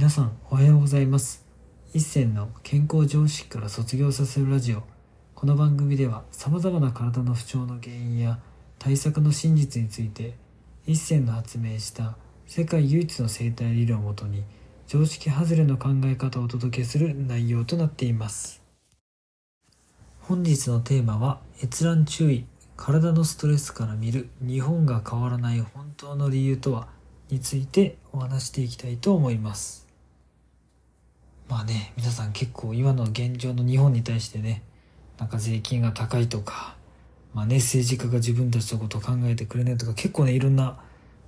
皆さんおはようございます。一銭の健康常識から卒業させるラジオ。この番組では様々な体の不調の原因や対策の真実について一銭の発明した世界唯一の生態理論をもとに常識外れの考え方をお届けする内容となっています。本日のテーマは閲覧注意体のストレスから見る日本が変わらない本当の理由とはについてお話していきたいと思います。ね皆さん結構今の現状の日本に対してねなんか税金が高いとかまあね政治家が自分たちのことを考えてくれないとか結構ねいろんな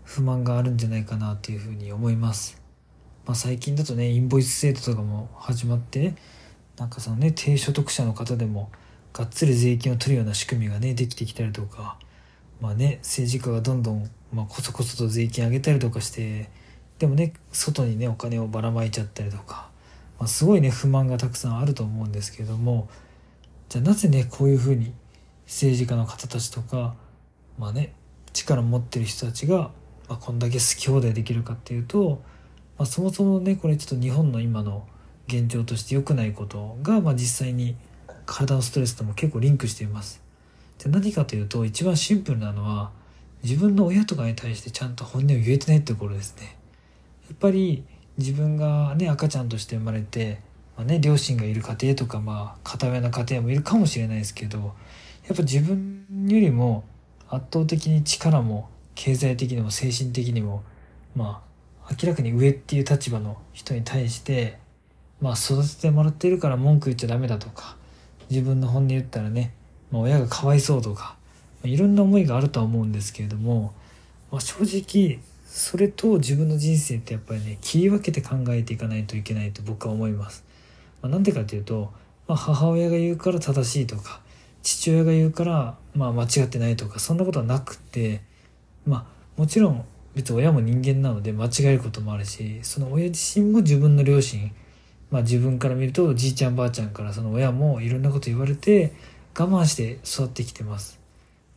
不満があるんじゃないかなっていうふうに思います。まあ最近だとねインボイス制度とかも始まってなんかそのね低所得者の方でもがっつり税金を取るような仕組みがねできてきたりとかまあね政治家がどんどんまあ、こそこそと税金上げたりとかしてでもね外にねお金をばらまいちゃったりとか、まあ、すごいね不満がたくさんあると思うんですけどもじゃあなぜねこういうふうに政治家の方たちとかまあね力を持ってる人たちが、まあ、こんだけ好き放題できるかっていうと、まあ、そもそもねこれちょっと日本の今の現状として良くないことが、まあ、実際に体のストレスとも結構リンクしています。で何かというと一番シンプルなのは自分の親とかに対してちゃんと本音を言えてないってところですね。やっぱり自分がね赤ちゃんとして生まれて、まあね、両親がいる家庭とかまあ片親の家庭もいるかもしれないですけどやっぱ自分よりも圧倒的に力も経済的にも精神的にもまあ明らかに上っていう立場の人に対してまあ育ててもらってるから文句言っちゃダメだとか自分の本音言ったらね、まあ、親がかわいそうとかまあいろんな思いがあるとは思うんですけれども、まあ、正直それと自分の人生ってやっぱりね切り分けて考えていかないといけないと僕は思います。まあ、なんでかというと、まあ、母親が言うから正しいとか父親が言うからまあ間違ってないとかそんなことはなくてまあもちろん別に親も人間なので間違えることもあるしその親自身も自分の両親まあ自分から見るとじいちゃんばあちゃんからその親もいろんなこと言われて我慢して育ってきてます。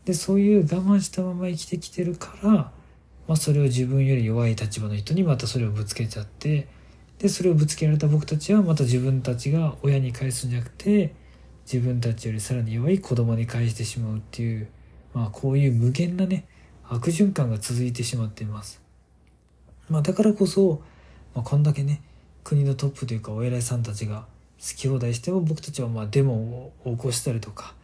でそういう我慢したまま生きてきてるから、まあ、それを自分より弱い立場の人にまたそれをぶつけちゃってでそれをぶつけられた僕たちはまた自分たちが親に返すんじゃなくて自分たちよりさらに弱い子供に返してしまうっていう、まあ、こういう無限なね悪循環が続いてしまっています。まあ、だからこそ、まあ、こんだけね国のトップというかお偉いさんたちが好き放題しても僕たちはまあデモを起こしたりとか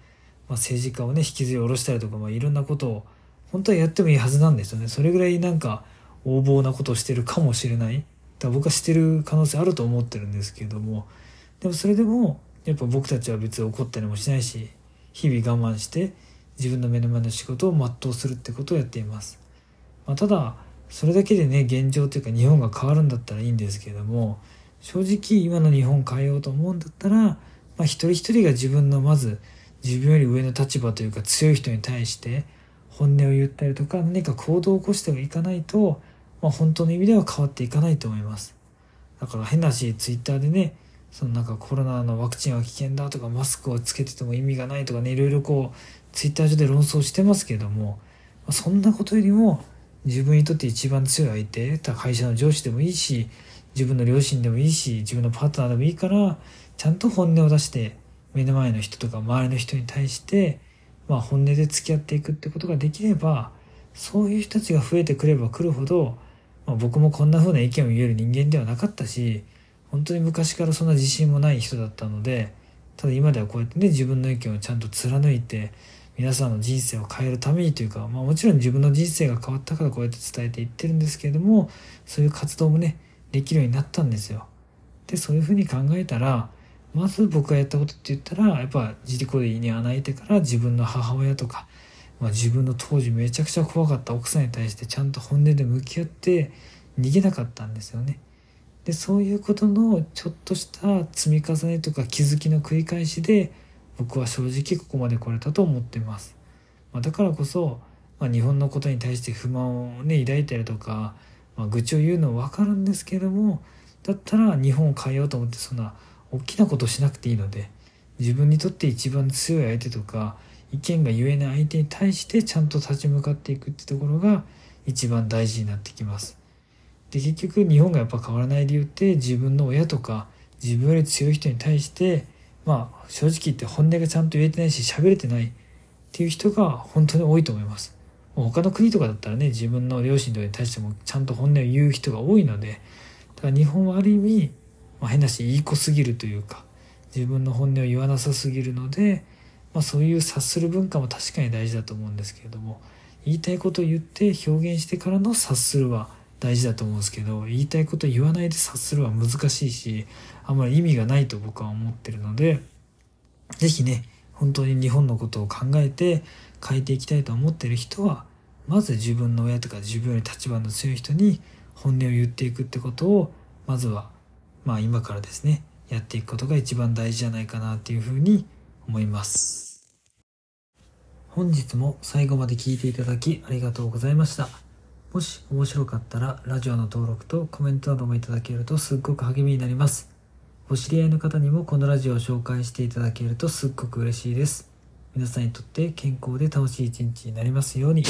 まあ、政治家をね引きずり下ろしたりとか、まあ、いろんなことを本当はやってもいいはずなんですよね。それぐらいなんか横暴なことをしてるかもしれない。だから僕はしてる可能性あると思ってるんですけども。でもそれでもやっぱ僕たちは別に怒ったりもしないし日々我慢して自分の目の前の仕事を全うするってことをやっています、まあ、ただそれだけでね現状というか日本が変わるんだったらいいんですけれども正直今の日本変えようと思うんだったら、まあ、一人一人が自分のまず自分より上の立場というか強い人に対して本音を言ったりとか何か行動を起こしていかないと、まあ、本当の意味では変わっていかないと思います。だから変なしツイッターでねそのなんかコロナのワクチンは危険だとかマスクをつけてても意味がないとかねいろいろこうツイッター上で論争してますけども、ま、そんなことよりも自分にとって一番強い相手会社の上司でもいいし自分の両親でもいいし自分のパートナーでもいいからちゃんと本音を出して目の前の人とか周りの人に対して、まあ、本音で付き合っていくってことができればそういう人たちが増えてくればくるほど、まあ、僕もこんな風な意見を言える人間ではなかったし本当に昔からそんな自信もない人だったのでただ今ではこうやってね自分の意見をちゃんと貫いて皆さんの人生を変えるためにというか、まあ、もちろん自分の人生が変わったからこうやって伝えていってるんですけれどもそういう活動もねできるようになったんですよ。でそういうふうに考えたらまず僕がやったことって言ったらやっぱ自己で胃に穴開いてから自分の母親とか、まあ、自分の当時めちゃくちゃ怖かった奥さんに対してちゃんと本音で向き合って逃げなかったんですよね。でそういうことのちょっとした積み重ねとか気づきの繰り返しで僕は正直ここまで来れたと思ってます。まあ、だからこそ、まあ、日本のことに対して不満をね抱いたりとか、まあ、愚痴を言うのは分かるんですけどもだったら日本を変えようと思ってそんな大きなことしなくていいので自分にとって一番強い相手とか意見が言えない相手に対してちゃんと立ち向かっていくってところが一番大事になってきます。で結局日本がやっぱ変わらない理由って自分の親とか自分より強い人に対してまあ正直言って本音がちゃんと言えてないし喋れてないっていう人が本当に多いと思います。他の国とかだったらね自分の両親とかに対してもちゃんと本音を言う人が多いのでだから日本はある意味、まあ、変なしいい子すぎるというか自分の本音を言わなさすぎるので、まあ、そういう察する文化も確かに大事だと思うんですけれども言いたいことを言って表現してからの察するは大事だと思うんですけど言いたいことを言わないで察するは難しいしあんまり意味がないと僕は思ってるので是非ね本当に日本のことを考えて変えていきたいと思ってる人はまず自分の親とか自分より立場の強い人に本音を言っていくってことをまずはまあ今からですねやっていくことが一番大事じゃないかなっていうふうに思います。本日も最後まで聞いていただきありがとうございました。もし面白かったらラジオの登録とコメントなどもいただけるとすっごく励みになります。お知り合いの方にもこのラジオを紹介していただけるとすっごく嬉しいです。皆さんにとって健康で楽しい一日になりますように。